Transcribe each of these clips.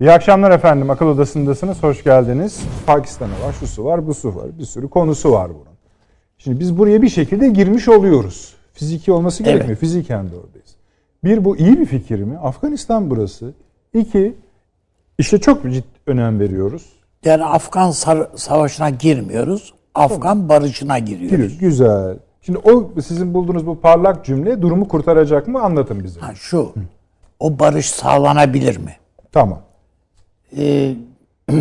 İyi akşamlar efendim. Akıl Odası'ndasınız. Hoş geldiniz. Pakistan'a var, şusu var, busu var. Bir sürü konusu var bunun. Şimdi biz buraya bir şekilde girmiş oluyoruz. Fiziki olması gerekmiyor. Evet. Fiziken de oradayız. Bir, bu iyi bir fikir mi? Afganistan burası. İki, işte çok ciddi önem veriyoruz. Yani Afgan savaşına girmiyoruz. Afgan tamam. barışına giriyoruz. Giriyor. Güzel. Şimdi o sizin bulduğunuz bu parlak cümle durumu kurtaracak mı? Anlatın bize. Ha, şu. Hı. O barış sağlanabilir mi? Tamam. Ee,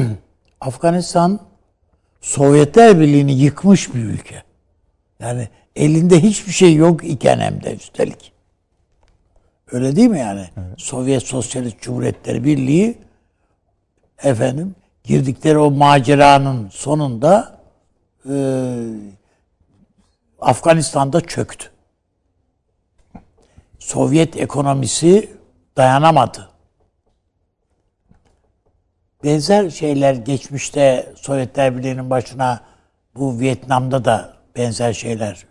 Afganistan Sovyetler Birliği'ni yıkmış bir ülke. Yani elinde hiçbir şey yok iken hem de üstelik. Öyle değil mi yani? Evet. Sovyet Sosyalist Cumhuriyetleri Birliği efendim girdikleri o maceranın sonunda e, Afganistan'da çöktü. Sovyet ekonomisi dayanamadı. Benzer şeyler geçmişte Sovyetler Birliği'nin başına bu Vietnam'da da benzer şeyler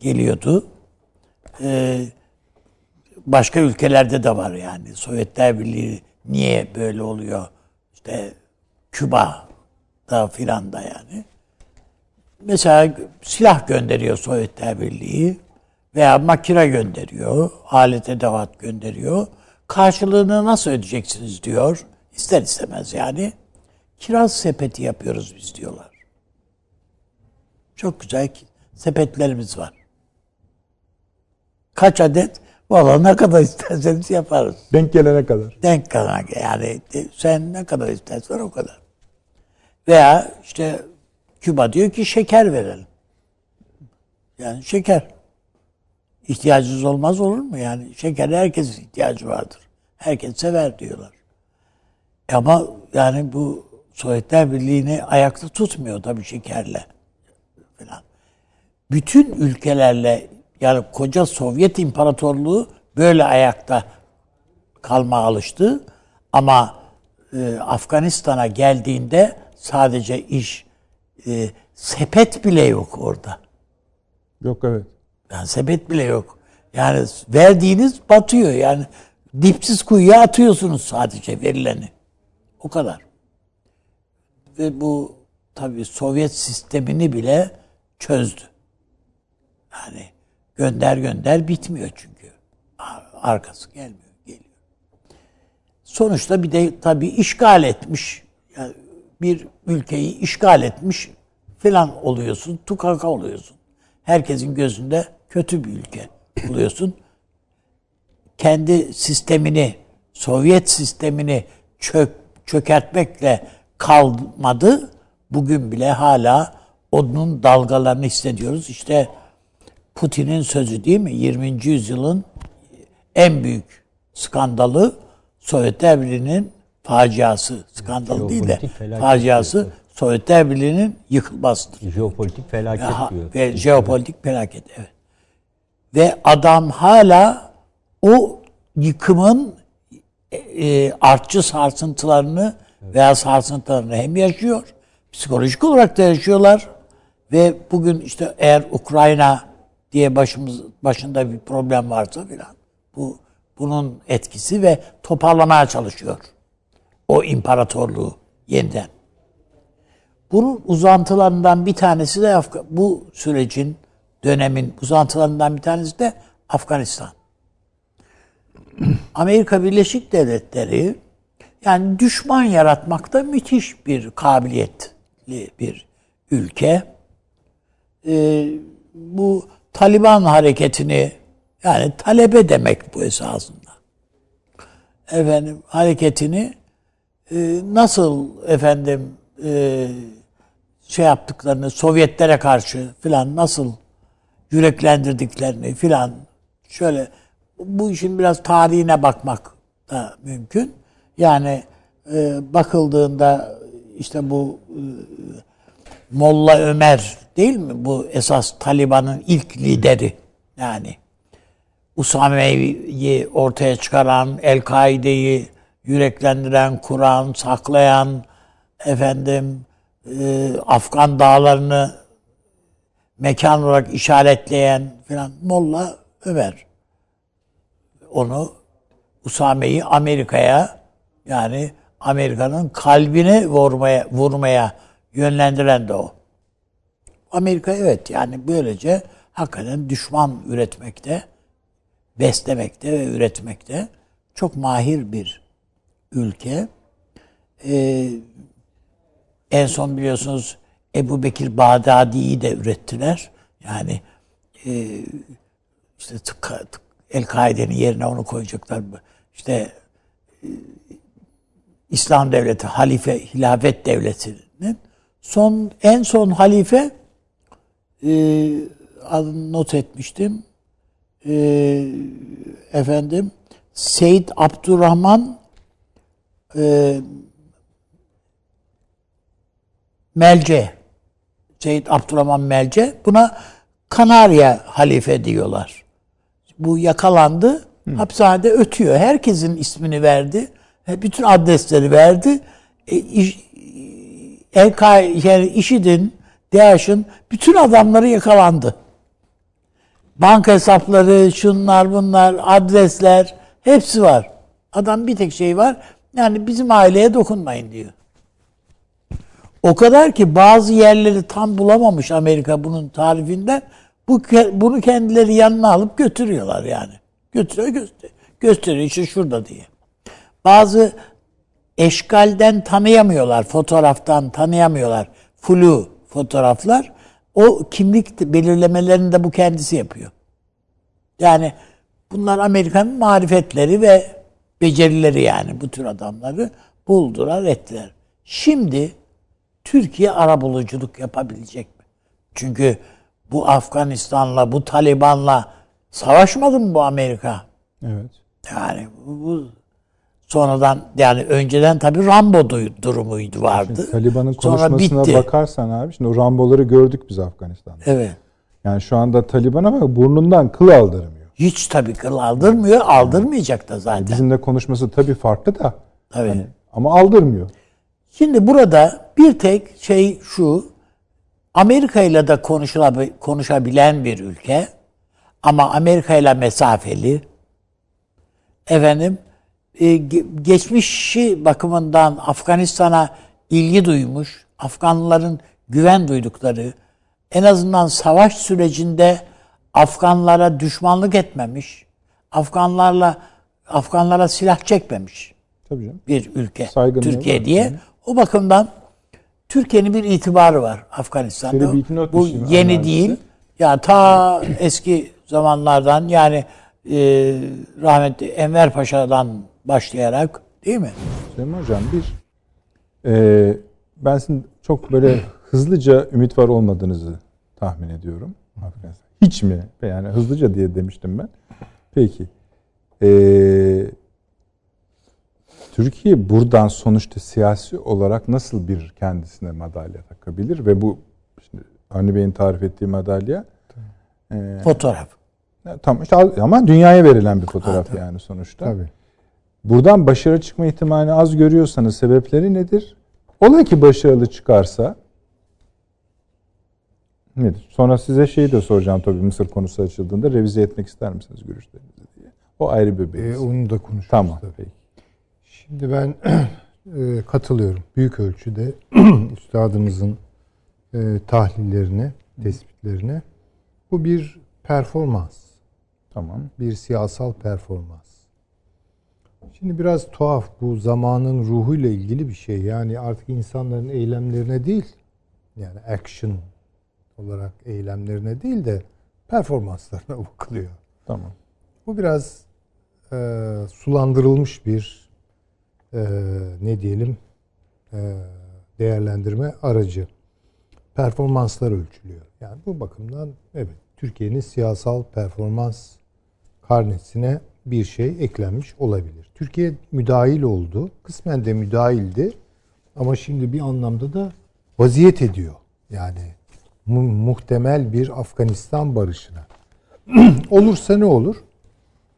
geliyordu. Ee, başka ülkelerde de var yani. Sovyetler Birliği niye böyle oluyor? İşte Küba'da filan da yani. Mesela silah gönderiyor Sovyetler Birliği veya makine gönderiyor, alet edevat gönderiyor. Karşılığını nasıl ödeyeceksiniz diyor. İster istemez yani. Kiraz sepeti yapıyoruz biz diyorlar. Çok güzel sepetlerimiz var. Kaç adet? Valla ne kadar isterseniz yaparız. Denk gelene kadar. Denk gelene yani sen ne kadar istersen o kadar. Veya işte Küba diyor ki şeker verelim. Yani şeker. İhtiyacınız olmaz olur mu? Yani şeker herkesin ihtiyacı vardır. Herkes sever diyorlar. Ama yani bu Sovyetler Birliği'ni ayakta tutmuyor tabii şekerle falan. Bütün ülkelerle yani koca Sovyet İmparatorluğu böyle ayakta kalma alıştı. Ama e, Afganistan'a geldiğinde sadece iş e, sepet bile yok orada. Yok evet. Yani sepet bile yok. Yani verdiğiniz batıyor. Yani dipsiz kuyuya atıyorsunuz sadece verileni. O kadar. Ve bu tabii Sovyet sistemini bile çözdü. Yani gönder gönder bitmiyor çünkü. Arkası gelmiyor, geliyor. Sonuçta bir de tabii işgal etmiş. Yani bir ülkeyi işgal etmiş filan oluyorsun. Tukaka oluyorsun. Herkesin gözünde kötü bir ülke oluyorsun. Kendi sistemini, Sovyet sistemini çök çökertmekle kalmadı. Bugün bile hala onun dalgalarını hissediyoruz. İşte Putin'in sözü değil mi? 20. yüzyılın en büyük skandalı Sovyetler Birliği'nin faciası. Skandal değil de faciası diyor. Sovyetler Birliği'nin yıkılmasıdır. Jeopolitik felaket ya, diyor. Ve jeopolitik felaket evet. Ve adam hala o yıkımın e, artçı sarsıntılarını veya sarsıntılarını hem yaşıyor, psikolojik olarak da yaşıyorlar ve bugün işte eğer Ukrayna diye başımız başında bir problem varsa filan bu bunun etkisi ve toparlamaya çalışıyor o imparatorluğu yeniden. Bunun uzantılarından bir tanesi de Afga bu sürecin dönemin uzantılarından bir tanesi de Afganistan. Amerika Birleşik Devletleri yani düşman yaratmakta müthiş bir kabiliyetli bir ülke. Ee, bu Taliban hareketini yani talebe demek bu esasında. Efendim hareketini e, nasıl efendim e, şey yaptıklarını Sovyetlere karşı filan nasıl yüreklendirdiklerini filan şöyle bu işin biraz tarihine bakmak da mümkün. Yani e, bakıldığında işte bu e, Molla Ömer değil mi? Bu esas Taliban'ın ilk lideri. Yani Usame'yi ortaya çıkaran, El-Kaide'yi yüreklendiren, kuran, saklayan, efendim e, Afgan dağlarını mekan olarak işaretleyen filan Molla Ömer onu Usame'yi Amerika'ya yani Amerika'nın kalbini vurmaya vurmaya yönlendiren de o. Amerika evet yani böylece hakikaten düşman üretmekte, beslemekte ve üretmekte çok mahir bir ülke. Ee, en son biliyorsunuz Ebu Bekir Bağdadi'yi de ürettiler. Yani e, işte El-Kaide'nin yerine onu koyacaklar. İşte e, İslam devleti, halife, hilafet devletinin son en son halife e, not etmiştim. E, efendim Seyyid Abdurrahman e, Melce Seyyid Abdurrahman Melce buna Kanarya halife diyorlar. Bu yakalandı. Hı. Hapishanede ötüyor. Herkesin ismini verdi. Bütün adresleri verdi. E, iş, El yani IŞİD'in, DAEŞ'in bütün adamları yakalandı. Banka hesapları, şunlar bunlar, adresler hepsi var. Adam bir tek şey var. Yani bizim aileye dokunmayın diyor. O kadar ki bazı yerleri tam bulamamış Amerika bunun tarifinden. Bu bunu kendileri yanına alıp götürüyorlar yani. Götürüyor göster gösteriyor işte şurada diye. Bazı eşkalden tanıyamıyorlar, fotoğraftan tanıyamıyorlar. Flu fotoğraflar. O kimlik belirlemelerini de bu kendisi yapıyor. Yani bunlar Amerika'nın marifetleri ve becerileri yani bu tür adamları buldular ettiler. Şimdi Türkiye arabuluculuk yapabilecek mi? Çünkü bu Afganistan'la, bu Taliban'la savaşmadı mı bu Amerika? Evet. Yani bu, sonradan yani önceden tabii Rambo durumuydu vardı. Şimdi Taliban'ın konuşmasına bitti. bakarsan abi şimdi o Rambo'ları gördük biz Afganistan'da. Evet. Yani şu anda Taliban ama burnundan kıl aldırmıyor. Hiç tabii kıl aldırmıyor. Aldırmayacak da zaten. bizimle konuşması tabii farklı da. Tabii. Hani, ama aldırmıyor. Şimdi burada bir tek şey şu. Amerika ile de konuşabilen bir ülke ama Amerika ile mesafeli. Efendim e, geçmişi bakımından Afganistan'a ilgi duymuş, Afganların güven duydukları, en azından savaş sürecinde Afganlara düşmanlık etmemiş, Afganlarla Afganlara silah çekmemiş Tabii canım. bir ülke Saygınlığı Türkiye var. diye. O bakımdan Türkiye'nin bir itibarı var Afganistan'da. Bu yeni analizde. değil. Ya ta eski zamanlardan yani e, rahmetli Enver Paşa'dan başlayarak değil mi? Süleyman Hocam bir e, ben sizin çok böyle hızlıca ümit var olmadığınızı tahmin ediyorum. Hiç mi? Yani hızlıca diye demiştim ben. Peki. Eee Türkiye buradan sonuçta siyasi olarak nasıl bir kendisine madalya takabilir ve bu şimdi Avni Bey'in tarif ettiği madalya e, fotoğraf. Tam işte ama dünyaya verilen bir fotoğraf ha, yani sonuçta. Tabii. Buradan başarı çıkma ihtimalini az görüyorsanız sebepleri nedir? Ola ki başarılı çıkarsa nedir? Sonra size şeyi de soracağım tabii Mısır konusu açıldığında revize etmek ister misiniz görüşlerinizi diye. O ayrı bir beyiz. E, onu da konuşuruz. Tamam tabii. peki. Şimdi ben e, katılıyorum. Büyük ölçüde üstadımızın e, tahlillerine, tespitlerine. Bu bir performans. Tamam. Bir siyasal performans. Şimdi biraz tuhaf bu zamanın ruhuyla ilgili bir şey. Yani artık insanların eylemlerine değil, yani action olarak eylemlerine değil de performanslarına bakılıyor. Tamam. Bu biraz e, sulandırılmış bir e, ne diyelim e, değerlendirme aracı. Performanslar ölçülüyor. Yani bu bakımdan evet Türkiye'nin siyasal performans karnesine bir şey eklenmiş olabilir. Türkiye müdahil oldu. Kısmen de müdahildi. Ama şimdi bir anlamda da vaziyet ediyor. Yani mu- muhtemel bir Afganistan barışına. Olursa ne olur?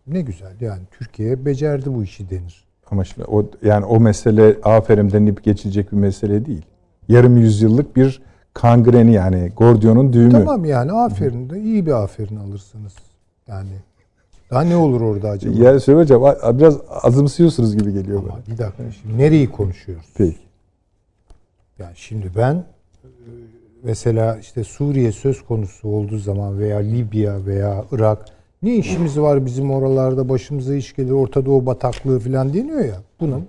Ne güzel yani Türkiye becerdi bu işi denir. Ama şimdi o yani o mesele aferin denip geçilecek bir mesele değil. Yarım yüzyıllık bir kangreni yani Gordion'un düğümü. Tamam yani aferin de iyi bir aferin alırsınız. Yani Daha ne olur orada acaba? Yani Süleyman Hocam biraz azımsıyorsunuz gibi geliyor bana. Ama bir dakika şimdi nereyi konuşuyoruz? Peki. Yani şimdi ben e, mesela işte Suriye söz konusu olduğu zaman veya Libya veya Irak ne işimiz var bizim oralarda başımıza iş gelir Orta Doğu bataklığı falan deniyor ya. Bunun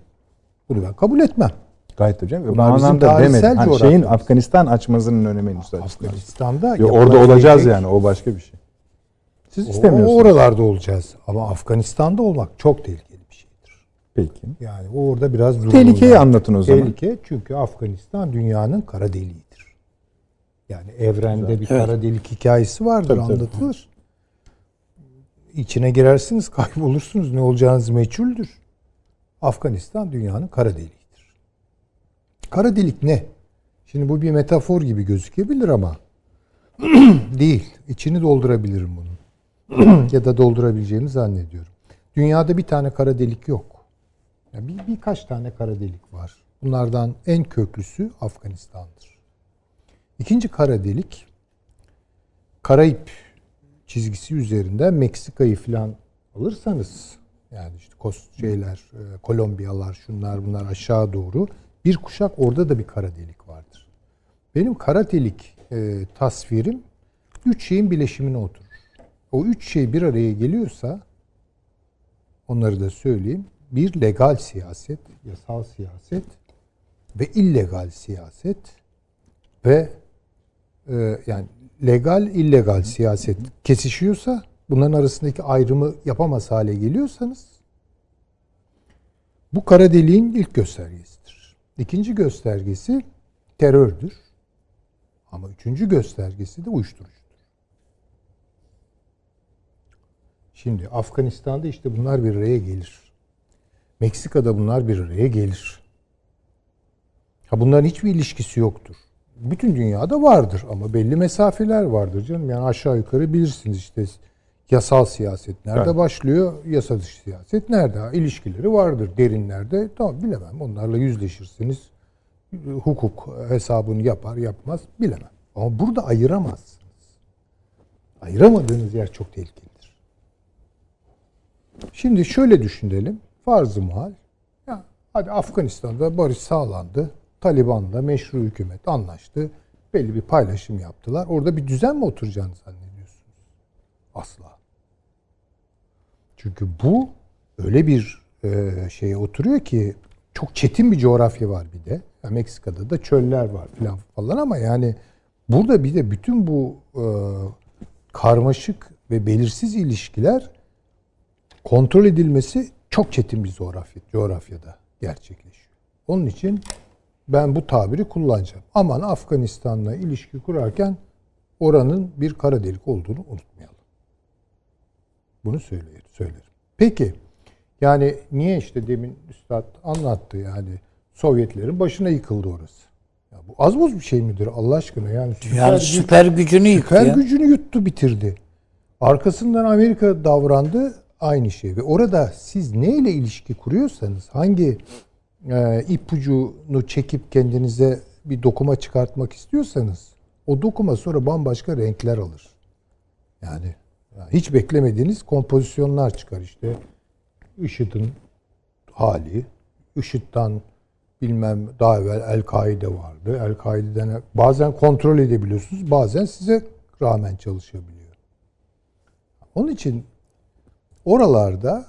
bunu ben kabul etmem. Gayet hocam. Bu anlamda demedim. Hani şeyin. Afganistan açmazının önemini üstad. Afganistan'da Yo, orada olacağız yani o başka bir şey. Siz O- istemiyorsunuz. oralarda olacağız. Ama Afganistan'da olmak çok tehlikeli bir şeydir. Peki. Yani orada biraz durumumuz Tehlikeyi anlatın o zaman. Tehlike çünkü Afganistan dünyanın kara deliğidir. Yani evrende bir Evet. kara delik hikayesi vardır tabii. anlatılır. İçine girersiniz kaybolursunuz ne olacağınız meçhuldür. Afganistan dünyanın kara deliğidir. Kara delik ne? Şimdi bu bir metafor gibi gözükebilir ama değil. İçini doldurabilirim bunun. ya da doldurabileceğimi zannediyorum. Dünyada bir tane kara delik yok. Ya bir, birkaç tane kara delik var. Bunlardan en köklüsü Afganistan'dır. İkinci kara delik Karayip çizgisi üzerinden Meksika'yı falan alırsanız yani işte kos şeyler, e, Kolombiyalar, şunlar bunlar aşağı doğru bir kuşak orada da bir kara delik vardır. Benim kara delik e, tasvirim üç şeyin bileşimine oturur. O üç şey bir araya geliyorsa onları da söyleyeyim. Bir legal siyaset, yasal siyaset ve illegal siyaset ve e, yani legal illegal siyaset kesişiyorsa bunların arasındaki ayrımı yapamaz hale geliyorsanız bu kara deliğin ilk göstergesidir. İkinci göstergesi terördür. Ama üçüncü göstergesi de uyuşturucudur. Şimdi Afganistan'da işte bunlar bir araya gelir. Meksika'da bunlar bir araya gelir. Ha bunların hiçbir ilişkisi yoktur. Bütün dünyada vardır ama belli mesafeler vardır canım. Yani aşağı yukarı bilirsiniz işte yasal siyaset nerede Evet. başlıyor, yasa dışı siyaset nerede? İlişkileri vardır derinlerde. Tamam bilemem. Onlarla yüzleşirsiniz. Hukuk hesabını yapar yapmaz bilemem. Ama burada ayıramazsınız. Ayıramadığınız yer çok tehlikelidir. Şimdi şöyle düşünelim. Farz-ı muhal. Ya, hadi Afganistan'da barış sağlandı. Taliban'la meşru hükümet anlaştı. Belli bir paylaşım yaptılar. Orada bir düzen mi oturacağını zannediyorsunuz? Asla. Çünkü bu öyle bir e, şeye oturuyor ki çok çetin bir coğrafya var bir de. Ya Meksika'da da çöller var falan falan ama yani burada bir de bütün bu e, karmaşık ve belirsiz ilişkiler kontrol edilmesi çok çetin bir coğrafya, coğrafyada gerçekleşiyor. Onun için ben bu tabiri kullanacağım. Aman Afganistan'la ilişki kurarken oranın bir kara delik olduğunu unutmayalım. Bunu söylerim. söylerim. Peki yani niye işte demin Üstad anlattı yani Sovyetlerin başına yıkıldı orası. Ya bu az buz bir şey midir Allah aşkına yani Yani güç- süper gücünü yıktı Süper ya. gücünü yuttu bitirdi. Arkasından Amerika davrandı aynı şey. Ve orada siz neyle ilişki kuruyorsanız hangi e, ipucunu çekip kendinize bir dokuma çıkartmak istiyorsanız o dokuma sonra bambaşka renkler alır. Yani ya hiç beklemediğiniz kompozisyonlar çıkar işte. IŞİD'in hali, IŞİD'den bilmem daha evvel El-Kaide vardı. El-Kaide'den bazen kontrol edebiliyorsunuz, bazen size rağmen çalışabiliyor. Onun için oralarda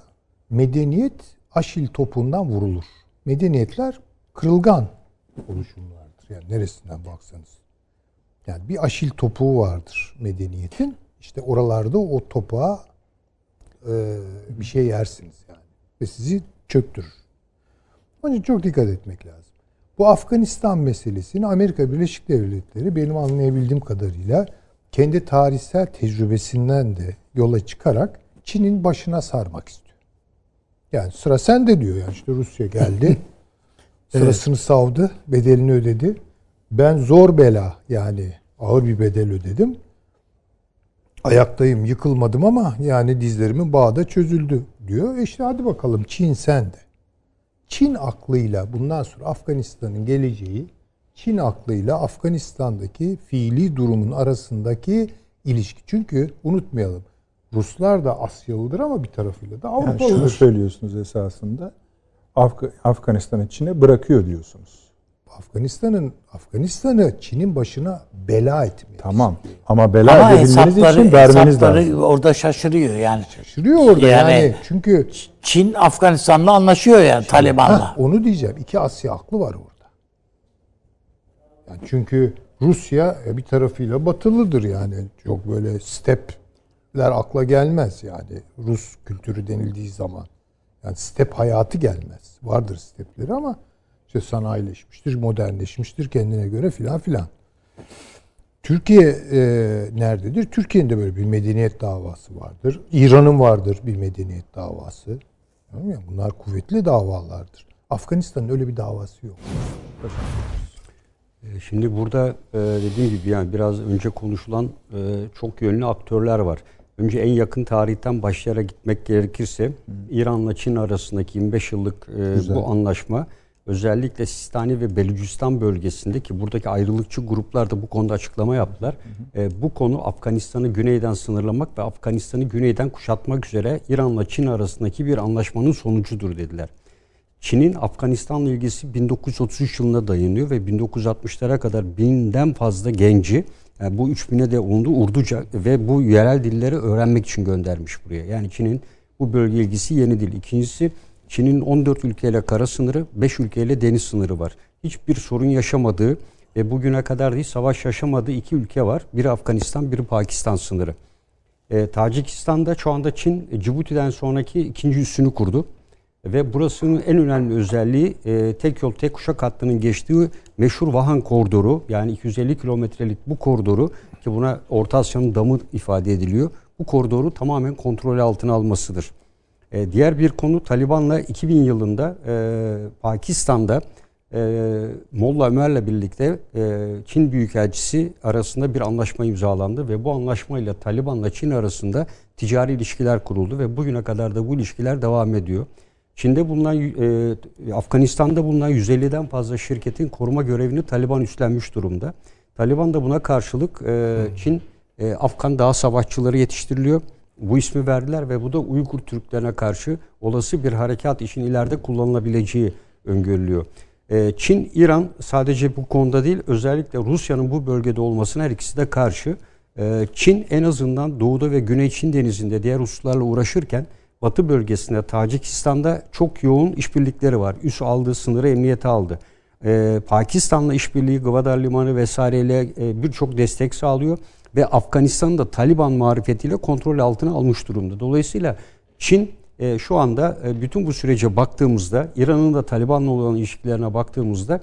medeniyet aşil topundan vurulur. Medeniyetler kırılgan oluşumlardır. Yani neresinden baksanız. Yani bir aşil topuğu vardır medeniyetin. İşte oralarda o topuğa e, bir şey yersiniz yani. Ve sizi çöktürür. Onun için çok dikkat etmek lazım. Bu Afganistan meselesini Amerika Birleşik Devletleri benim anlayabildiğim kadarıyla kendi tarihsel tecrübesinden de yola çıkarak Çin'in başına sarmak istiyor. Yani sıra sende diyor yani işte Rusya geldi. Sırasını savdı, bedelini ödedi. Ben zor bela yani ağır bir bedel ödedim. Ayaktayım, yıkılmadım ama yani dizlerimin bağı da çözüldü diyor. E işte hadi bakalım Çin sen de. Çin aklıyla bundan sonra Afganistan'ın geleceği Çin aklıyla Afganistan'daki fiili durumun arasındaki ilişki. Çünkü unutmayalım Ruslar da Asyalıdır ama bir tarafıyla da Yani Avrupalıdır. şunu söylüyorsunuz esasında. Afga- Afganistan'ı Çin'e bırakıyor diyorsunuz. Afganistan'ın Afganistan'ı Çin'in başına bela etmiyor. Tamam. Ama bela Ama edebilmeniz hesapları, için vermeniz hesapları lazım. orada şaşırıyor yani. Şaşırıyor orada yani, Yani- çünkü Çin Afganistan'la anlaşıyor yani Taliban'la. Heh, onu diyeceğim. İki Asya aklı var orada. Yani çünkü Rusya bir tarafıyla batılıdır yani. Çok böyle stepler akla gelmez yani. Rus kültürü denildiği zaman. Yani step hayatı gelmez. Vardır stepleri ama işte sanayileşmiştir, modernleşmiştir kendine göre filan filan. Türkiye e, nerededir? Türkiye'nin de böyle bir medeniyet davası vardır. İran'ın vardır bir medeniyet davası. Bunlar kuvvetli davalardır. Afganistan'ın öyle bir davası yok. E, Şimdi burada e, dediğim gibi yani biraz önce konuşulan e, çok yönlü aktörler var. Önce en yakın tarihten başlayarak gitmek gerekirse İran'la Çin arasındaki 25 yıllık e, bu anlaşma özellikle Sistani ve Belucistan bölgesinde ki buradaki ayrılıkçı gruplar da bu konuda açıklama yaptılar. E, bu konu Afganistan'ı güneyden sınırlamak ve Afganistan'ı güneyden kuşatmak üzere İran'la Çin arasındaki bir anlaşmanın sonucudur dediler. Çin'in Afganistan'la ilgisi 1933 yılına dayanıyor ve 1960'lara kadar binden fazla genci yani bu 3000'e de oldu Urduca ve bu yerel dilleri öğrenmek için göndermiş buraya. Yani Çin'in bu bölge ilgisi yeni değil. İkincisi Çin'in 14 ülkeyle kara sınırı, 5 ülkeyle deniz sınırı var. Hiçbir sorun yaşamadığı ve bugüne kadar değil savaş yaşamadığı iki ülke var. Biri Afganistan, biri Pakistan sınırı. E, Tacikistan'da şu anda Çin e, Cibuti'den sonraki ikinci üssünü kurdu. Ve burasının en önemli özelliği e, tek yol tek kuşak hattının geçtiği meşhur Vahan koridoru yani 250 kilometrelik bu koridoru ki buna Orta Asya'nın damı ifade ediliyor. Bu koridoru tamamen kontrol altına almasıdır. E, diğer bir konu Taliban'la 2000 yılında e, Pakistan'da e, Molla Ömer'le birlikte e, Çin Büyükelçisi arasında bir anlaşma imzalandı ve bu anlaşmayla Taliban'la Çin arasında ticari ilişkiler kuruldu ve bugüne kadar da bu ilişkiler devam ediyor. Çin'de bulunan, e, Afganistan'da bulunan 150'den fazla şirketin koruma görevini Taliban üstlenmiş durumda. Taliban da buna karşılık e, Çin e, Afgan dağ savaşçıları yetiştiriliyor. Bu ismi verdiler ve bu da Uygur Türklerine karşı olası bir harekat için ileride kullanılabileceği öngörülüyor. E, Çin, İran sadece bu konuda değil özellikle Rusya'nın bu bölgede olmasına her ikisi de karşı. E, Çin en azından doğuda ve güney Çin denizinde diğer hususlarla uğraşırken Batı bölgesinde Tacikistan'da çok yoğun işbirlikleri var. Üs aldığı sınırı emniyete aldı. Ee, Pakistan'la işbirliği Gwadar Limanı vesaireyle e, birçok destek sağlıyor ve Afganistan'ı da Taliban marifetiyle kontrol altına almış durumda. Dolayısıyla Çin e, şu anda e, bütün bu sürece baktığımızda İran'ın da Taliban'la olan ilişkilerine baktığımızda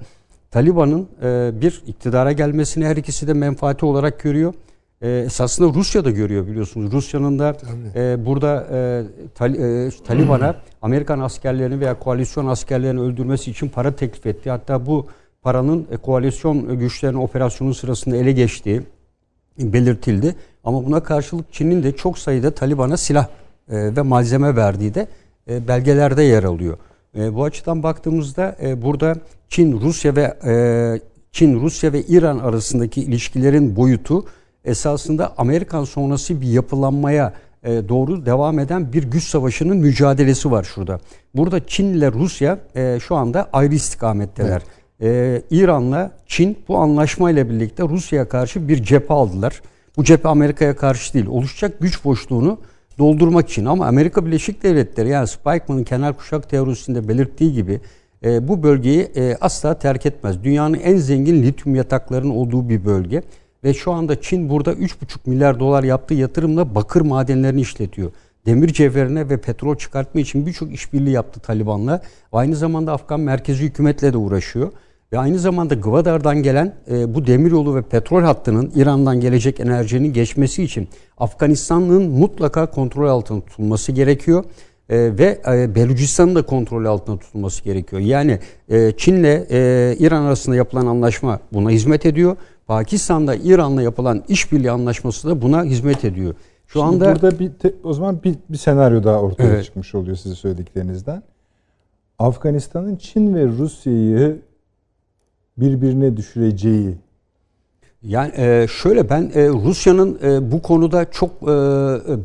Taliban'ın e, bir iktidara gelmesini her ikisi de menfaati olarak görüyor. E, esasında Rusya da görüyor biliyorsunuz. Rusya'nın da e, burada e, Tal- e, Taliban'a Amerikan askerlerini veya koalisyon askerlerini öldürmesi için para teklif etti. Hatta bu paranın e, koalisyon güçlerinin operasyonu sırasında ele geçtiği belirtildi. Ama buna karşılık Çin'in de çok sayıda Taliban'a silah e, ve malzeme verdiği de e, belgelerde yer alıyor. E, bu açıdan baktığımızda e, burada Çin, Rusya ve e, Çin, Rusya ve İran arasındaki ilişkilerin boyutu esasında Amerikan sonrası bir yapılanmaya e, doğru devam eden bir güç savaşının mücadelesi var şurada. Burada Çin ile Rusya e, şu anda ayrı istikametteler. E, İran'la Çin bu anlaşmayla birlikte Rusya'ya karşı bir cephe aldılar. Bu cephe Amerika'ya karşı değil. Oluşacak güç boşluğunu doldurmak için ama Amerika Birleşik Devletleri yani Spikeman'ın kenar kuşak teorisinde belirttiği gibi e, bu bölgeyi asla terk etmez. Dünyanın en zengin lityum yataklarının olduğu bir bölge ve şu anda Çin burada 3,5 milyar dolar yaptığı yatırımla bakır madenlerini işletiyor. Demir cevherine ve petrol çıkartma için birçok işbirliği yaptı Taliban'la. Aynı zamanda Afgan merkezi hükümetle de uğraşıyor. Ve aynı zamanda Gwadar'dan gelen e, bu demiryolu ve petrol hattının İran'dan gelecek enerjinin geçmesi için Afganistan'ın mutlaka kontrol altında tutulması gerekiyor. E, ve e, Belucistan'ın da kontrol altında tutulması gerekiyor. Yani e, Çin'le e, İran arasında yapılan anlaşma buna hizmet ediyor. Pakistan'da İran'la yapılan işbirliği anlaşması da buna hizmet ediyor. Şu Şimdi anda burada bir te- o zaman bir, bir senaryo daha ortaya Evet. çıkmış oluyor sizin söylediklerinizden. Afganistan'ın Çin ve Rusya'yı birbirine düşüreceği Yani e, şöyle ben e, Rusya'nın e, bu konuda çok e,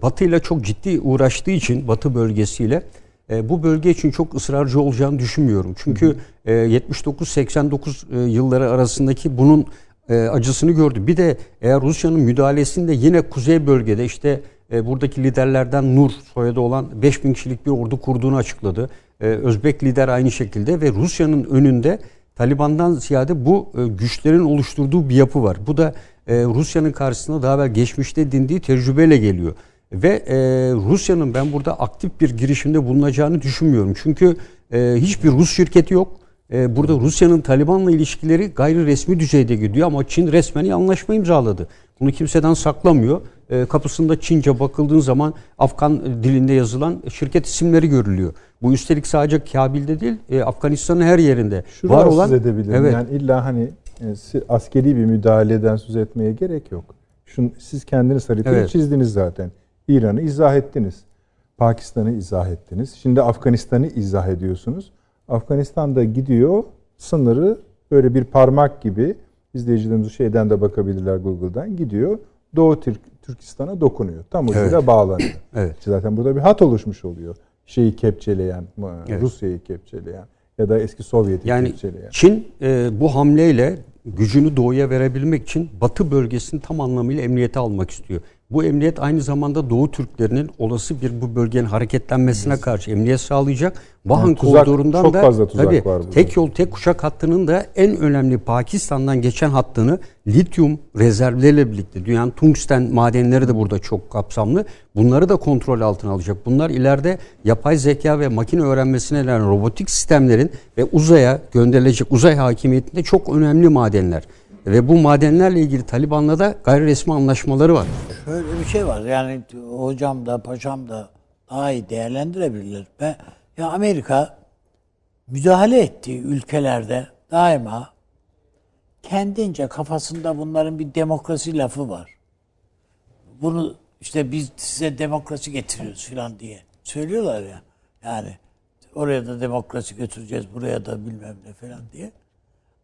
Batı ile çok ciddi uğraştığı için Batı bölgesiyle e, bu bölge için çok ısrarcı olacağını düşünmüyorum. Çünkü e, 79-89 e, yılları arasındaki bunun e, acısını gördü. Bir de eğer Rusya'nın müdahalesinde yine kuzey bölgede işte e, buradaki liderlerden Nur soyadı olan 5000 kişilik bir ordu kurduğunu açıkladı. E, Özbek lider aynı şekilde ve Rusya'nın önünde Taliban'dan ziyade bu e, güçlerin oluşturduğu bir yapı var. Bu da e, Rusya'nın karşısında daha evvel geçmişte dindiği tecrübeyle geliyor. Ve e, Rusya'nın ben burada aktif bir girişimde bulunacağını düşünmüyorum. Çünkü e, hiçbir Rus şirketi yok. E, burada Rusya'nın Taliban'la ilişkileri gayri resmi düzeyde gidiyor ama Çin resmen anlaşma imzaladı. Bunu kimseden saklamıyor. E, kapısında Çince bakıldığın zaman Afgan dilinde yazılan şirket isimleri görülüyor. Bu üstelik sadece Kabil'de değil, e, Afganistan'ın her yerinde Şunu var olan. edebilirim. Evet. Yani illa hani e, askeri bir müdahaleden söz etmeye gerek yok. Şun, siz kendiniz haritayı Evet. çizdiniz zaten. İran'ı izah ettiniz. Pakistan'ı izah ettiniz. Şimdi Afganistan'ı izah ediyorsunuz. Afganistan'da gidiyor sınırı böyle bir parmak gibi izleyicilerimiz şeyden de bakabilirler Google'dan gidiyor. Doğu Türk, Türkistan'a dokunuyor. Tam ucuyla Evet. bağlanıyor. Evet. Zaten burada bir hat oluşmuş oluyor. Şeyi kepçeleyen, Evet. Rusya'yı kepçeleyen ya da eski Sovyet'i Yani kepçeleyen. Çin e, bu hamleyle gücünü doğuya verebilmek için Batı bölgesini tam anlamıyla emniyete almak istiyor. Bu emniyet aynı zamanda Doğu Türklerinin olası bir bu bölgenin hareketlenmesine karşı emniyet sağlayacak. Vahan Yani tuzak- koridorundan çok da fazla tuzak tabii, var burada. tek yol tek kuşak hattının da en önemli Pakistan'dan geçen hattını lityum rezervleriyle birlikte dünyanın tungsten madenleri de burada çok kapsamlı. Bunları da kontrol altına alacak. Bunlar ileride yapay zeka ve makine öğrenmesine neden robotik sistemlerin ve uzaya gönderilecek uzay hakimiyetinde çok önemli madenler. Ve bu madenlerle ilgili Taliban'la da gayri resmi anlaşmaları var. Şöyle bir şey var yani hocam da paşam da daha iyi değerlendirebilirler. Ben, ya Amerika müdahale ettiği ülkelerde daima kendince kafasında bunların bir demokrasi lafı var. Bunu işte biz size demokrasi getiriyoruz falan diye söylüyorlar ya. Yani oraya da demokrasi götüreceğiz, buraya da bilmem ne falan diye.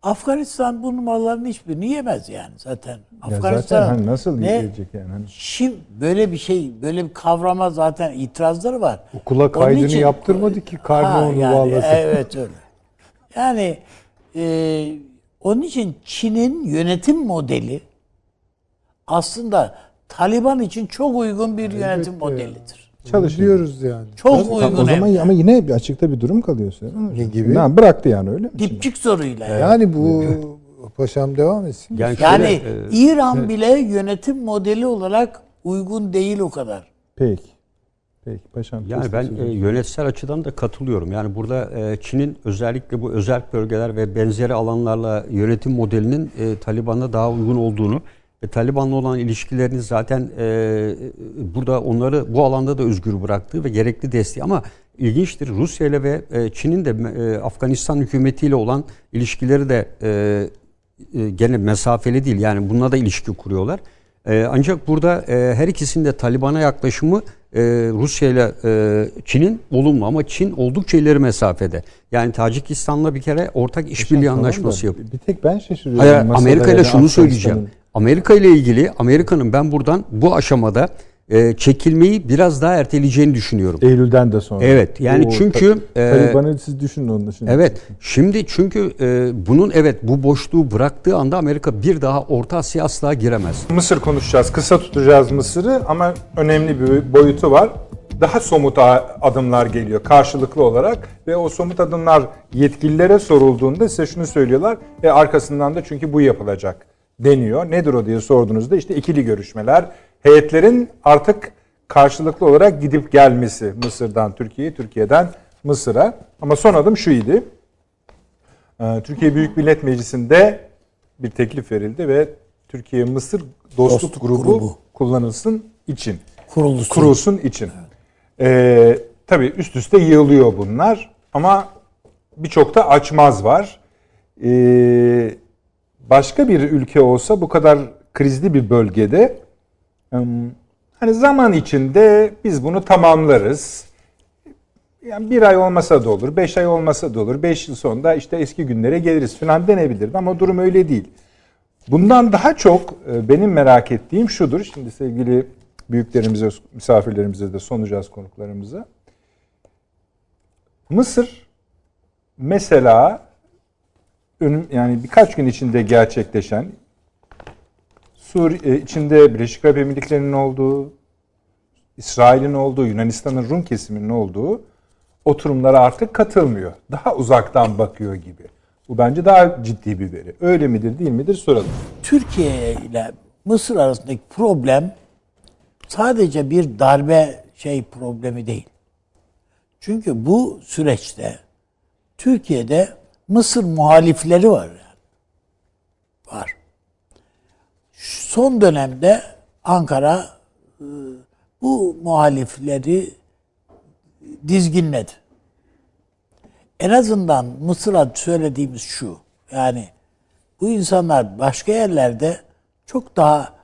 Afganistan bu numaraların hiçbirini yemez yani zaten. Ya zaten hani nasıl yiyecek yani? Hani Şimdi böyle bir şey, böyle bir kavrama zaten itirazları var. Okula kaydını için- yaptırmadı ki karnı onu yani, bağlasın. Evet öyle. Yani e, onun için Çin'in yönetim modeli aslında Taliban için çok uygun bir yönetim modelidir. Çalışıyoruz. yani. Çok uygun o zaman ama yine bir açıkta bir durum kalıyor. Süleyman. Ne gibi? Ha, bıraktı yani öyle mi? Dipçik soruyla. Yani, Yani bu paşam devam etsin. Yani, yani şöyle, e, İran bile yönetim modeli olarak uygun değil o kadar. Peki. Peki paşam. Yani ben e, yönetsel açıdan da katılıyorum. Yani burada e, Çin'in özellikle bu özel bölgeler ve benzeri alanlarla yönetim modelinin e, Taliban'a daha uygun olduğunu ve Taliban'la olan ilişkilerini zaten e, burada onları bu alanda da özgür bıraktığı ve gerekli desteği ama ilginçtir Rusya ile ve e, Çin'in de e, Afganistan hükümetiyle olan ilişkileri de e, e, gene mesafeli değil. Yani bununla da ilişki kuruyorlar. E, ancak burada e, her ikisinin de Taliban'a yaklaşımı e, Rusya ile e, Çin'in olumlu ama Çin oldukça ileri mesafede. Yani Tacikistan'la bir kere ortak işbirliği da anlaşması yapıyor. Bir tek ben şaşırıyorum. Hayır, Amerika ile şunu söyleyeceğim. Amerika ile ilgili Amerika'nın ben buradan bu aşamada e, çekilmeyi biraz daha erteleyeceğini düşünüyorum. Eylül'den de sonra. Evet, yani Oo, çünkü, e, Taliban'ı siz düşünün onun için. Evet. Şimdi çünkü e, bunun evet bu boşluğu bıraktığı anda Amerika bir daha Orta Asya asla giremez. Mısır konuşacağız. Kısa tutacağız Mısır'ı ama önemli bir boyutu var. Daha somut adımlar geliyor karşılıklı olarak ve o somut adımlar yetkililere sorulduğunda size şunu söylüyorlar. E arkasından da çünkü bu yapılacak deniyor. Nedir o diye sorduğunuzda işte ikili görüşmeler, heyetlerin artık karşılıklı olarak gidip gelmesi Mısır'dan Türkiye'ye, Türkiye'den Mısır'a. Ama son adım şu idi. Ee, Türkiye Büyük Millet Meclisi'nde bir teklif verildi ve Türkiye-Mısır Dostluk, Dostluk grubu, grubu. kullanılsın için. Kurulsun. Kurulsun için. Ee, tabii üst üste yığılıyor bunlar ama birçok da açmaz var. Ee, başka bir ülke olsa bu kadar krizli bir bölgede hani zaman içinde biz bunu tamamlarız. Yani bir ay olmasa da olur, beş ay olmasa da olur, beş yıl sonunda işte eski günlere geliriz falan denebilirdi ama durum öyle değil. Bundan daha çok e, benim merak ettiğim şudur. Şimdi sevgili büyüklerimize, misafirlerimize de sunacağız konuklarımıza. Mısır mesela önüm yani birkaç gün içinde gerçekleşen Suriye içinde Birleşik Arap Emirlikleri'nin olduğu, İsrail'in olduğu, Yunanistan'ın Rum kesiminin olduğu oturumlara artık katılmıyor. Daha uzaktan bakıyor gibi. Bu bence daha ciddi bir veri. Öyle midir değil midir soralım. Türkiye ile Mısır arasındaki problem sadece bir darbe şey problemi değil. Çünkü bu süreçte Türkiye'de Mısır muhalifleri var. Var. Son dönemde Ankara e, bu muhalifleri dizginledi. En azından Mısır'a söylediğimiz şu. Yani bu insanlar başka yerlerde çok daha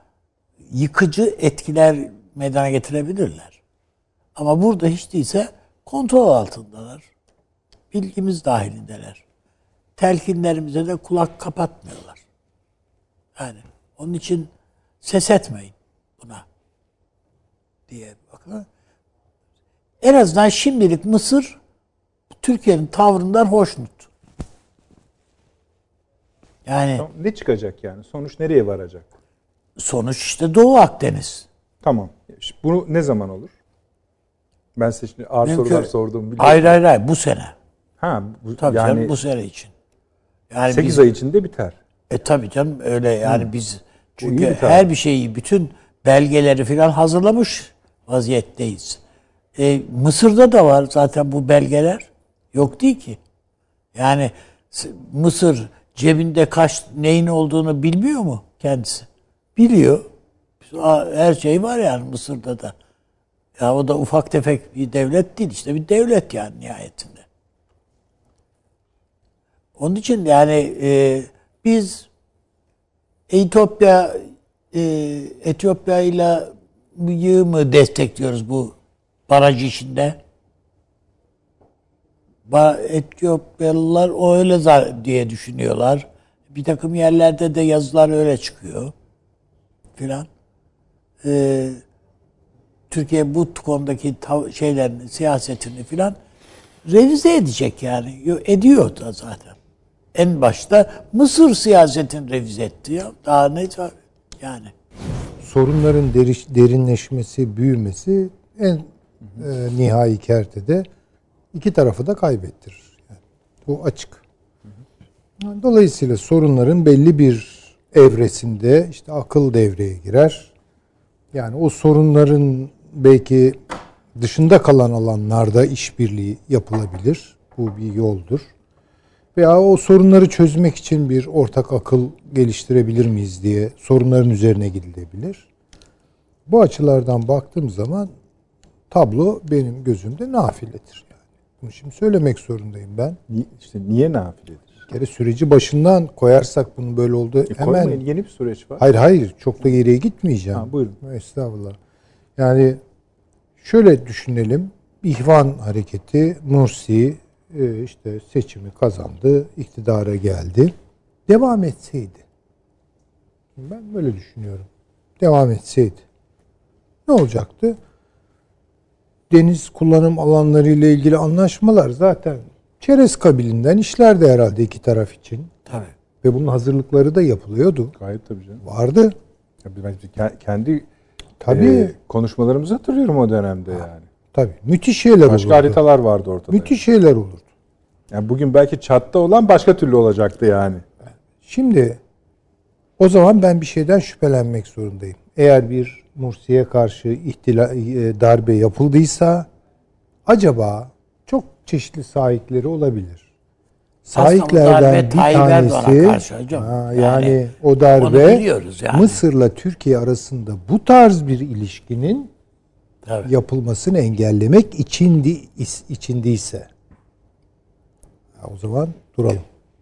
yıkıcı etkiler meydana getirebilirler. Ama burada hiç değilse kontrol altındalar. Bilgimiz dahilindeler. Telkinlerimize de kulak kapatmıyorlar. Yani onun için ses etmeyin buna diye bakın. En azından şimdilik Mısır Türkiye'nin tavrından hoşnut. Yani Ne çıkacak yani? Sonuç nereye varacak? sonuç işte Doğu Akdeniz. Tamam. Bunu ne zaman olur? Ben size şimdi ağır Mümkün- sorular sordum. biliyorum. Hayır hayır hayır bu sene. Ha, bu, Tabii yani bu sene için. Yani 8 biz, ay içinde biter. e tabii canım öyle yani biz iyi çünkü bir her bir şeyi bütün belgeleri falan hazırlamış vaziyetteyiz. E, Mısır'da da var zaten bu belgeler. Yok değil ki. Yani Mısır cebinde kaç neyin olduğunu bilmiyor mu kendisi? Biliyor. Her şey var yani Mısır'da da. Ya o da ufak tefek bir devlet değil işte bir devlet yani nihayetinde. Onun için yani e, biz Etiyopya e, Etiyopya ile mı destekliyoruz bu baraj işinde? Ba- Etiyopyalılar o öyle diye düşünüyorlar. Bir takım yerlerde de yazılar öyle çıkıyor. Filan. Ee, Türkiye bu konudaki şeylerini, siyasetini filan revize edecek yani. Yo- Ediyor da zaten. En başta Mısır siyasetini revize etti ya. Daha ne var yani. sorunların deriş- derinleşmesi, büyümesi en e, nihai kertede iki tarafı da kaybettirir. Yani bu açık. Dolayısıyla sorunların belli bir evresinde işte akıl devreye girer. Yani o sorunların belki dışında kalan alanlarda işbirliği yapılabilir. Bu bir yoldur. Veya o sorunları çözmek için bir ortak akıl geliştirebilir miyiz diye sorunların üzerine gidilebilir. Bu açılardan baktığım zaman tablo benim gözümde nafiledir. Yani. Bunu şimdi söylemek zorundayım ben. İşte niye nafiledir? Bir kere süreci başından koyarsak bunun böyle oldu. E, hemen koymayın, yeni bir süreç var. Hayır hayır çok da geriye gitmeyeceğim. Ha, buyurun. Estağfurullah. Yani şöyle düşünelim. İhvan hareketi Mursi işte seçimi kazandı, iktidara geldi. Devam etseydi. Ben böyle düşünüyorum. Devam etseydi. Ne olacaktı? Deniz kullanım alanları ile ilgili anlaşmalar zaten çerez kabilinden işlerdi herhalde iki taraf için. Tabii. Ve bunun hazırlıkları da yapılıyordu. Gayet tabii canım. Vardı. Ya Ben ke- kendi Tabii. e, konuşmalarımızı hatırlıyorum o dönemde yani. Tabii. Müthiş şeyler Başka olurdu. haritalar vardı ortada. Müthiş şeyler olurdu. Yani bugün belki çatta olan başka türlü olacaktı yani. Şimdi o zaman ben bir şeyden şüphelenmek zorundayım. Eğer bir Mursi'ye karşı ihtila, e, darbe yapıldıysa acaba çok çeşitli sahipleri olabilir. Sahiplerden bir tanesi karşı hocam. Ha, Yani yani, o darbe yani. Mısır'la Türkiye arasında bu tarz bir ilişkinin Tabii. yapılmasını engellemek içindi, içindiyse o zaman duralım.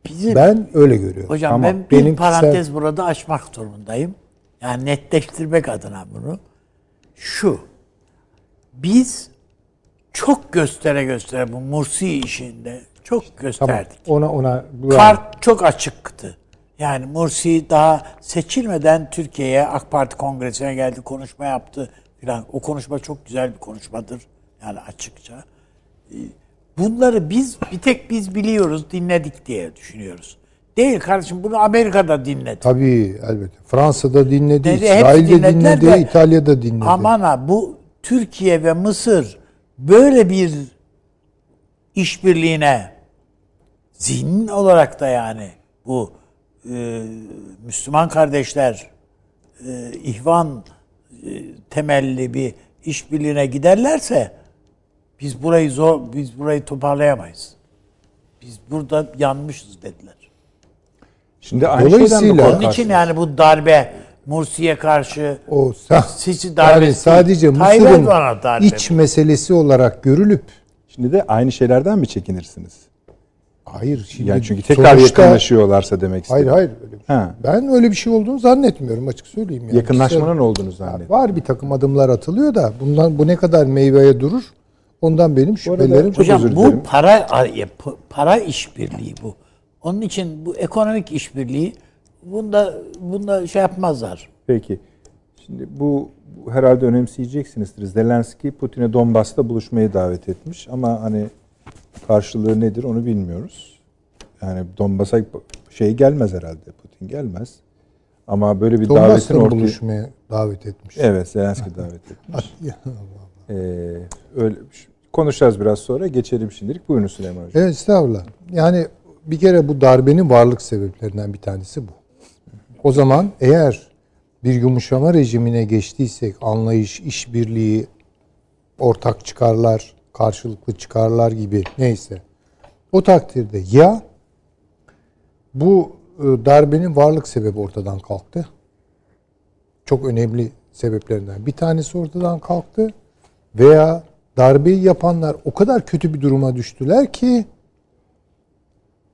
Bizim, Ben öyle görüyorum. hocam Ama ben bir benim parantez burada açmak durumundayım. Yani netleştirmek adına bunu. Şu. Biz çok göstere göstere bu Mursi işinde çok Tamam. gösterdik. Ona ona bu- Kart çok açıktı. Yani Mursi daha seçilmeden Türkiye'ye AK Parti kongresine geldi, konuşma yaptı filan. O konuşma çok güzel bir konuşmadır. Yani açıkça. Ee, Bunları biz bir tek biz biliyoruz, dinledik diye düşünüyoruz. Değil kardeşim bunu Amerika'da dinledi. Tabii elbette. Fransa'da dinledi, Dedi, İsrail'de dinledi, de- İtalya'da dinledi. Aman ha bu Türkiye ve Mısır böyle bir işbirliğine zihin olarak da yani bu e, Müslüman kardeşler e, ihvan temelli bir işbirliğine giderlerse biz burayı zor biz burayı toparlayamayız. Biz burada yanmışız dediler. Şimdi aynı Dolayısıyla- Onun için yani bu darbe Mursi'ye karşı o Sisi darbesi yani sadece Mısır'ın darbe iç meselesi olarak görülüp Şimdi de aynı şeylerden mi çekinirsiniz? Hayır şimdi Yani çünkü tekrar sonuçta- yakınlaşıyorlarsa demek istedim. Hayır hayır öyle bir şey. Ha. Ben öyle bir şey olduğunu zannetmiyorum açık söyleyeyim yani. Yakınlaşmanın olduğunu Kişisel- zannediyorum. Var bir takım adımlar atılıyor da bundan bu ne kadar meyveye durur? Ondan benim arada şüphelerim çok Hocam özür bu dilerim. para para işbirliği bu. Onun için bu ekonomik işbirliği bunda bunda şey yapmazlar. Peki. Şimdi bu, bu herhalde önemseyeceksinizdir. Zelenski Putin'e Donbas'ta buluşmayı davet etmiş ama hani karşılığı nedir onu bilmiyoruz. Yani Donbas'a şey gelmez herhalde. Putin gelmez. Ama böyle bir davetin Donbas'ta ortaya... buluşmaya davet etmiş. Evet, Zelenski davet etmiş. Ee, öyle konuşacağız biraz sonra. Geçelim şimdilik. Buyurun Süleyman Hocam. Evet estağfurullah. Yani bir kere bu darbenin varlık sebeplerinden bir tanesi bu. O zaman eğer bir yumuşama rejimine geçtiysek anlayış, işbirliği, ortak çıkarlar, karşılıklı çıkarlar gibi neyse. O takdirde ya bu e, darbenin varlık sebebi ortadan kalktı. Çok önemli sebeplerinden bir tanesi ortadan kalktı. Veya darbeyi yapanlar o kadar kötü bir duruma düştüler ki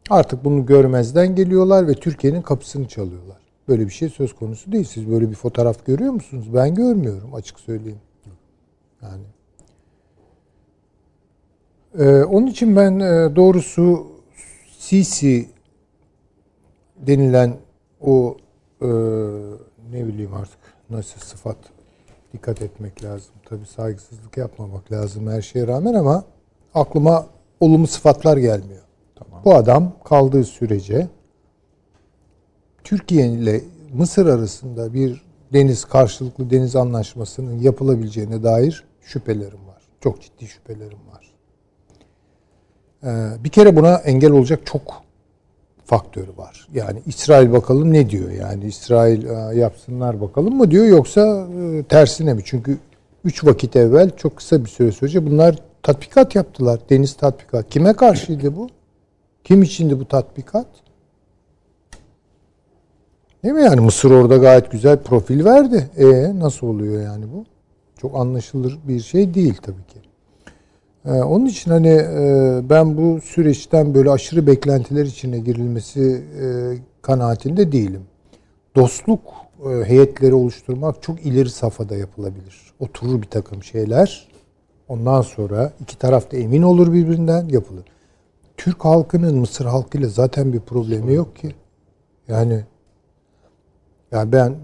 artık bunu görmezden geliyorlar ve Türkiye'nin kapısını çalıyorlar. Böyle bir şey söz konusu değil. Siz böyle bir fotoğraf görüyor musunuz? Ben görmüyorum açık söyleyeyim. Yani ee, onun için ben e, doğrusu Sisi denilen o e, ne bileyim artık nasıl sıfat dikkat etmek lazım. Tabii saygısızlık yapmamak lazım her şeye rağmen ama aklıma olumlu sıfatlar gelmiyor. Bu adam kaldığı sürece Türkiye ile Mısır arasında bir deniz karşılıklı deniz anlaşmasının yapılabileceğine dair şüphelerim var. Çok ciddi şüphelerim var. Ee, bir kere buna engel olacak çok faktörü var. Yani İsrail bakalım ne diyor? Yani İsrail "Aa, yapsınlar bakalım mı diyor yoksa e, tersine mi? Çünkü üç vakit evvel çok kısa bir süre önce bunlar tatbikat yaptılar. Deniz tatbikat. Kime karşıydı bu? Kim içindi bu tatbikat? Değil mi yani Mısır orada gayet güzel profil verdi. E nasıl oluyor yani bu? Çok anlaşılır bir şey değil tabii ki. Ee, onun için hani e, ben bu süreçten böyle aşırı beklentiler içine girilmesi e, kanaatinde değilim. Dostluk e, heyetleri oluşturmak çok ileri safhada yapılabilir. Oturur bir takım şeyler. Ondan sonra iki taraf da emin olur birbirinden yapılır. Türk halkının Mısır halkıyla zaten bir problemi yok ki. Yani yani ben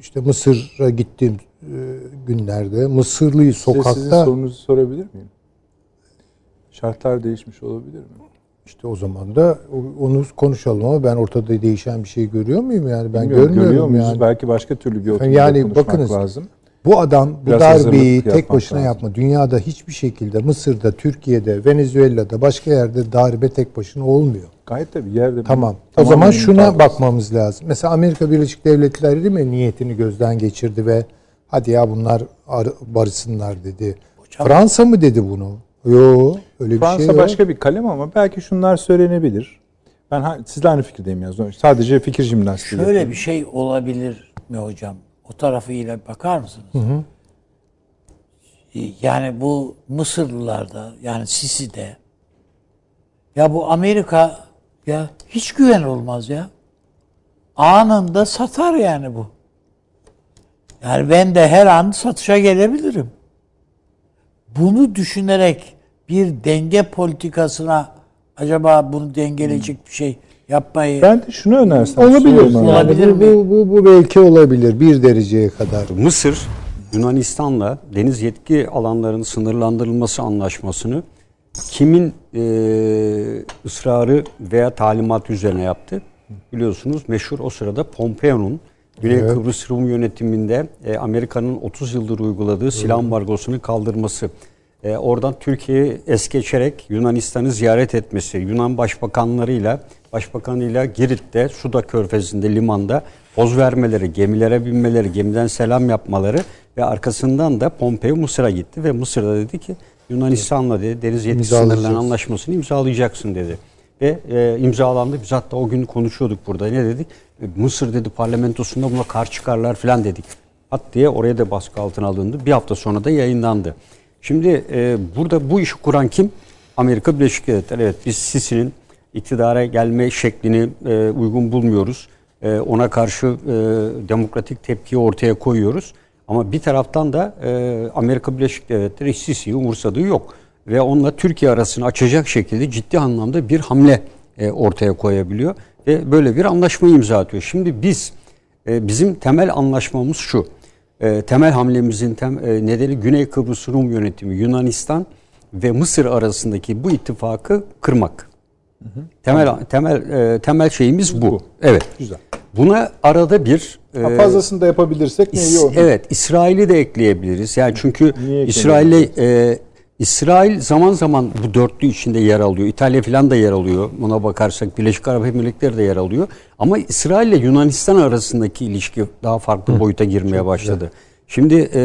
işte Mısır'a gittiğim e, günlerde Mısırlıyı Size sokakta sizin sorunuzu sorabilir miyim? Şartlar değişmiş olabilir mi? İşte o zaman da onu konuşalım ama ben ortada değişen bir şey görüyor muyum yani ben Bilmiyorum, görmüyorum görüyor muyuz? yani. Belki başka türlü bir oturumda Yani konuşmak bakınız, lazım. Bu adam bu Biraz darbeyi tek başına lazım. yapma. Dünyada hiçbir şekilde Mısır'da, Türkiye'de, Venezuela'da başka yerde darbe tek başına olmuyor. Gayet tabii yerde. Tamam. O zaman şuna mutabık. bakmamız lazım. Mesela Amerika Birleşik Devletleri değil mi niyetini gözden geçirdi ve hadi ya bunlar ar- barışsınlar dedi. Fransa mı dedi bunu? Yo öyle bir Fransa şey yok. başka bir kalem ama belki şunlar söylenebilir. Ben ha- sizle aynı fikirdeyim ya. Sadece fikir jimnastiği. Şöyle yapıyorum. bir şey olabilir mi hocam? O tarafıyla bakar mısınız? Yani bu Mısırlılarda yani Sisi'de ya bu Amerika ya hiç güven olmaz ya. Anında satar yani bu. Yani ben de her an satışa gelebilirim. Bunu düşünerek bir denge politikasına acaba bunu dengeleyecek bir şey Yapmayı Ben de şunu önersem. Olabilir. Yani Olabilir bu, mi? bu, bu, bu belki olabilir bir dereceye kadar. Mısır Yunanistan'la deniz yetki alanlarının sınırlandırılması anlaşmasını kimin e, ısrarı veya talimat üzerine yaptı? Biliyorsunuz meşhur o sırada Pompeo'nun Güney Evet. Kıbrıs Rum yönetiminde e, Amerika'nın 30 yıldır uyguladığı silah ambargosunu kaldırması. E, oradan Türkiye'yi es geçerek Yunanistan'ı ziyaret etmesi, Yunan başbakanlarıyla, başbakanıyla Girit'te, Suda Körfezi'nde, limanda poz vermeleri, gemilere binmeleri, gemiden selam yapmaları ve arkasından da Pompeo Mısır'a gitti ve Mısır'da dedi ki Yunanistan'la dedi deniz yetki sınırlarının anlaşmasını imzalayacaksın dedi. Ve e, imzalandı. Biz hatta o gün konuşuyorduk burada. Ne dedik? E, Mısır dedi parlamentosunda buna karşı çıkarlar falan dedik. Hat diye oraya da baskı altına alındı. Bir hafta sonra da yayınlandı. Şimdi e, burada bu işi kuran kim? Amerika Birleşik Devletleri. Evet biz Sisi'nin iktidara gelme şeklini e, uygun bulmuyoruz. E, ona karşı e, demokratik tepkiyi ortaya koyuyoruz. Ama bir taraftan da e, Amerika Birleşik Devletleri Sisi'yi umursadığı yok. Ve onunla Türkiye arasını açacak şekilde ciddi anlamda bir hamle e, ortaya koyabiliyor. Ve böyle bir anlaşma imza atıyor. Şimdi biz, e, bizim temel anlaşmamız şu. E, temel hamlemizin tem, e, nedeni Güney Kıbrıs Rum yönetimi, Yunanistan ve Mısır arasındaki bu ittifakı kırmak. Temel temel e, temel şeyimiz bu. Bu. Evet. Güzel. Buna arada bir Ha, e, Fazlasını da yapabilirsek ne iyi olur. Evet, İsrail'i de ekleyebiliriz. Yani çünkü Niye İsrail'le e, İsrail zaman zaman bu dörtlü içinde yer alıyor. İtalya falan da yer alıyor. Buna bakarsak Birleşik Arap Emirlikleri de yer alıyor. Ama İsrail ile Yunanistan arasındaki ilişki daha farklı boyuta girmeye başladı. Şimdi e,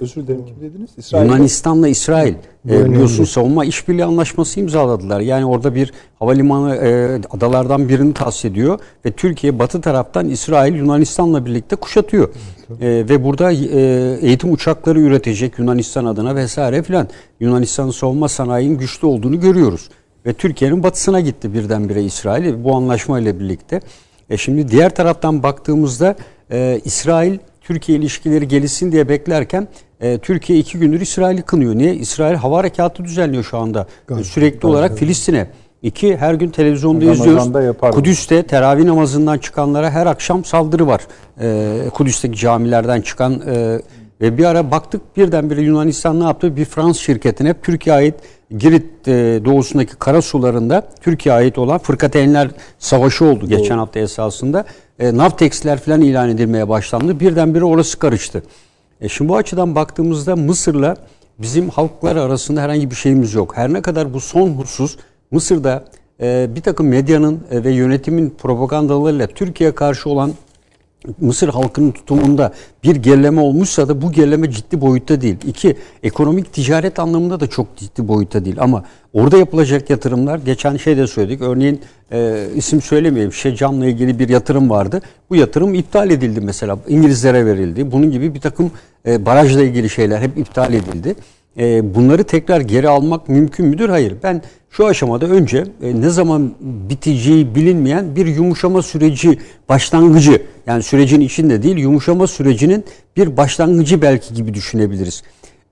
Özür dilerim kim dediniz? İsrail. Yunanistan'la İsrail e, önemli. biliyorsun savunma işbirliği anlaşması imzaladılar. Yani orada bir havalimanı e, adalardan birini tahsis ediyor ve Türkiye batı taraftan İsrail Yunanistan'la birlikte kuşatıyor. E, ve burada e, eğitim uçakları üretecek Yunanistan adına vesaire filan. Yunanistan'ın savunma sanayinin güçlü olduğunu görüyoruz. Ve Türkiye'nin batısına gitti birdenbire İsrail bu anlaşmayla birlikte. E şimdi diğer taraftan baktığımızda e, İsrail Türkiye ilişkileri gelişsin diye beklerken e, Türkiye iki gündür İsrail'i kınıyor. Niye? İsrail hava harekatı düzenliyor şu anda. E, Sürekli olarak Filistin'e. İki, her gün televizyonda Ramazan'da izliyoruz. yapar. Kudüs'te teravih namazından çıkanlara her akşam saldırı var. E, Kudüs'teki camilerden çıkan e, ve bir ara baktık birdenbire Yunanistan ne yaptı? Bir Fransız şirketine Türkiye ait Girit e, doğusundaki kara sularında Türkiye ait olan Fırkateynler Savaşı oldu geçen hafta esasında. E, Navtex'ler falan ilan edilmeye başlandı. Birdenbire orası karıştı. E şimdi bu açıdan baktığımızda Mısır'la bizim halklar arasında herhangi bir şeyimiz yok. Her ne kadar bu son husus Mısır'da e, bir takım medyanın e, ve yönetimin propagandalarıyla Türkiye'ye karşı olan Mısır halkının tutumunda bir gerileme olmuşsa da bu gerileme ciddi boyutta değil. İki, ekonomik ticaret anlamında da çok ciddi boyutta değil. Ama orada yapılacak yatırımlar, geçen şey de söyledik. Örneğin e, isim söylemeyeyim, Şecam'la ilgili bir yatırım vardı. Bu yatırım iptal edildi mesela. İngilizlere verildi. Bunun gibi bir takım e, barajla ilgili şeyler hep iptal edildi. E, bunları tekrar geri almak mümkün müdür? Hayır. Ben şu aşamada önce e, ne zaman biteceği bilinmeyen bir yumuşama süreci başlangıcı yani sürecin içinde değil yumuşama sürecinin bir başlangıcı belki gibi düşünebiliriz.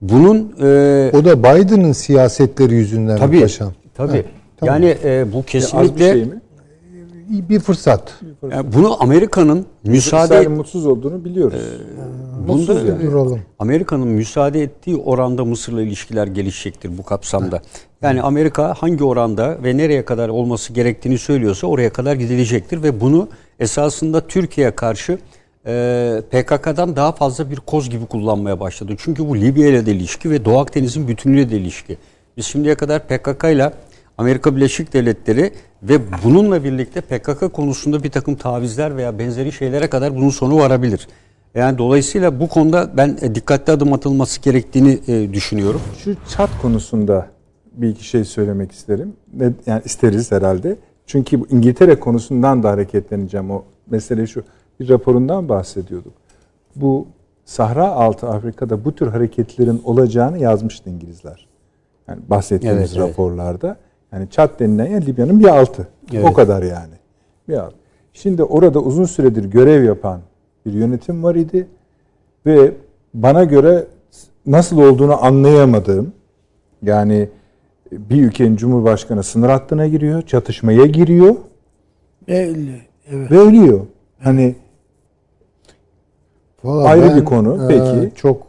Bunun e, O da Biden'ın siyasetleri yüzünden tabii paşam. tabii Evet, tamam. yani e, bu Az bir kesinlikle şey mi? Bir fırsat. yani bunu Amerika'nın müsaade İsrail'in mutsuz olduğunu biliyoruz. mutsuz bunda- yani. Duralım. Amerika'nın müsaade ettiği oranda Mısır'la ilişkiler gelişecektir bu kapsamda. Yani Amerika hangi oranda ve nereye kadar olması gerektiğini söylüyorsa oraya kadar gidilecektir ve bunu esasında Türkiye'ye karşı e, PKK'dan daha fazla bir koz gibi kullanmaya başladı. Çünkü bu Libya ile de ilişki ve Doğu Akdeniz'in bütünlüğüyle de ilişki. Biz şimdiye kadar PKK ile Amerika Birleşik Devletleri ve bununla birlikte PKK konusunda bir takım tavizler veya benzeri şeylere kadar bunun sonu varabilir. Yani dolayısıyla bu konuda ben e, dikkatli adım atılması gerektiğini e, düşünüyorum. Şu çat konusunda bir iki şey söylemek isterim. Yani isteriz herhalde. Çünkü bu İngiltere konusundan da hareketleneceğim. O mesele şu. Bir raporundan bahsediyorduk. Bu Sahra altı Afrika'da bu tür hareketlerin olacağını yazmıştı İngilizler. Yani bahsettiğimiz Evet, evet. Yani Çat denilen yer Libya'nın bir altı. Evet. O kadar yani. Bir alt. Şimdi orada uzun süredir görev yapan bir yönetim var idi ve bana göre nasıl olduğunu anlayamadığım yani bir ülkenin cumhurbaşkanı sınır hattına giriyor, çatışmaya giriyor Belli. Evet. ve ölüyor. Hani Vallahi Ayrı ben, bir konu, e, peki. Çok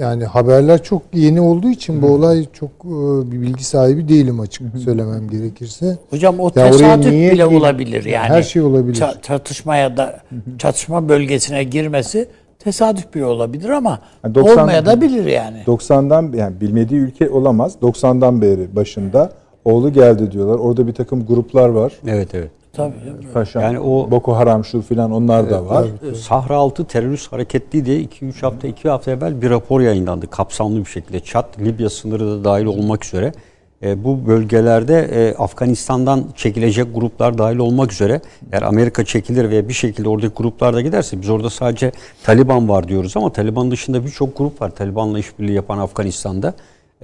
yani haberler çok yeni olduğu için bu olay çok e, bir bilgi sahibi değilim açık söylemem gerekirse. Hocam o Ya tesadüf niye bile olabilir yani. Her şey olabilir. Ça- çatışmaya da çatışma bölgesine girmesi tesadüf bile olabilir ama Yani 90 olmaya da bilir yani. 90'dan yani bilmediği ülke olamaz. 90'dan beri başında oğlu geldi diyorlar. Orada bir takım gruplar var. Evet evet. Tabii. Paşa, Yani o- Boko Haram şu filan onlar da var. Sahra altı terörist hareketli diye 2-3 hafta 2 hafta evvel bir rapor yayınlandı kapsamlı bir şekilde. Çat, Libya sınırı da dahil olmak üzere. E, bu bölgelerde e, Afganistan'dan çekilecek gruplar dahil olmak üzere eğer Amerika çekilir ve bir şekilde oradaki gruplar da giderse biz orada sadece Taliban var diyoruz ama Taliban dışında birçok grup var Taliban'la işbirliği yapan Afganistan'da.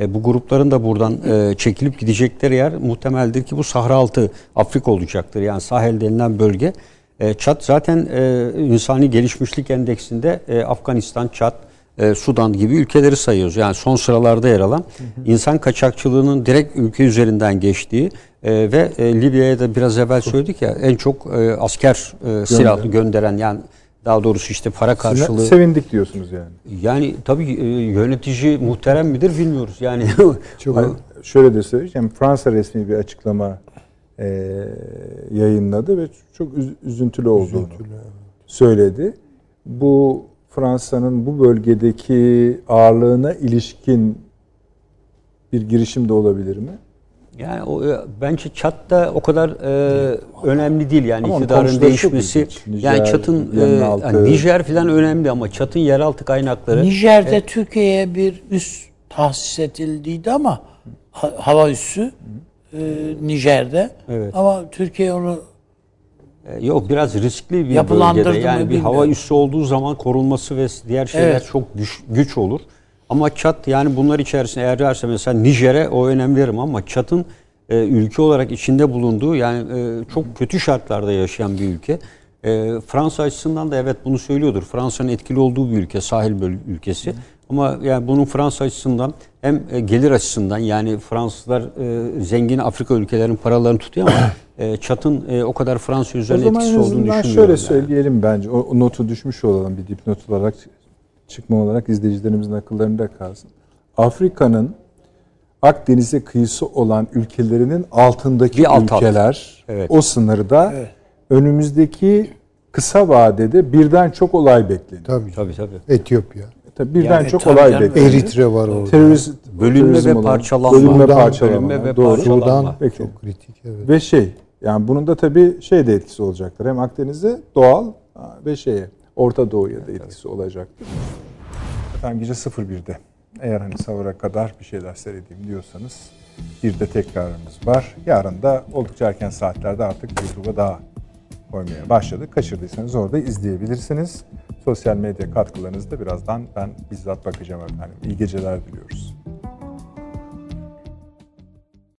E, bu grupların da buradan e, çekilip gidecekleri yer muhtemeldir ki bu Sahra altı Afrika olacaktır. Yani Sahel denilen bölge. E, Çat zaten e, insani gelişmişlik endeksinde e, Afganistan, Çat, e, Sudan gibi ülkeleri sayıyoruz. Yani son sıralarda yer alan insan kaçakçılığının direkt ülke üzerinden geçtiği e, ve e, Libya'ya da biraz evvel söyledik ya en çok e, asker e, silahlı gönderen yani daha doğrusu işte para karşılığı Sevindik diyorsunuz yani. yani tabii e, yönetici muhterem midir bilmiyoruz. Yani Hani şöyle de söyleyeceğim. Fransa resmi bir açıklama e, yayınladı ve çok üz- üzüntülü olduğunu söyledi. Bu Fransa'nın bu bölgedeki ağırlığına ilişkin bir girişim de olabilir mi? Yani o, e, bence Çat da o kadar e, önemli değil yani Ama iktidarın değişmesi. Nijer, yani Çat'ın e, yani Nijer falan önemli ama Çat'ın yeraltı kaynakları Nijer'de Türkiye'ye bir üs tahsis edildiydi ama ha- hava üssü e, Nijer'de. Evet. Ama Türkiye onu E, Yok biraz riskli bir Yapılandırdı bölgede. Yani bir hava bilmiyorum. üssü olduğu zaman korunması ve diğer şeyler Evet. çok güç, güç olur. Ama Çat yani bunlar içerisinde eğer derse mesela Nijer'e o önem veririm ama Çat'ın e, ülke olarak içinde bulunduğu yani e, çok kötü şartlarda yaşayan bir ülke. E, Fransa açısından da evet bunu söylüyordur. Fransa'nın etkili olduğu bir ülke, sahil ülkesi. Ama yani bunun Fransa açısından hem e, gelir açısından yani Fransızlar e, zengin Afrika ülkelerinin paralarını tutuyor ama e, Çat'ın e, o kadar Fransa O üzerine zaman etkisi olduğunu düşünmüyorum. şöyle yani. söyleyelim bence. O, o notu düşmüş olalım bir dipnot olarak çıkma olarak izleyicilerimizin akıllarında kalsın. Afrika'nın Akdeniz'e kıyısı olan ülkelerinin altındaki Bir alt alt. ülkeler Evet. o sınırda önümüzdeki kısa vadede birden çok olay bekleniyor. Tabii. Tabii tabii. Etiyopya. Tabii birden Yani çok tabii olay canım. bekleniyor. Eritre var orada. Terörist, Bölünme ve olan- parçalanma. Bölünme parçalanma. bölünme ve Doğru. parçalanma. Peki. çok kritik. Evet. Ve şey yani bunun da tabii şey de etkisi olacaktır. Hem Akdeniz'e doğal ve şeye Orta Doğu'ya da etkisi olacaktır. Efendim gece 01'de eğer hani sahura kadar bir şeyler seyredeyim diyorsanız bir de tekrarımız var. Yarın da oldukça erken saatlerde artık YouTube'a daha koymaya başladık. Kaçırdıysanız orada izleyebilirsiniz. Sosyal medya katkılarınızda birazdan ben bizzat bakacağım efendim. İyi geceler diliyoruz.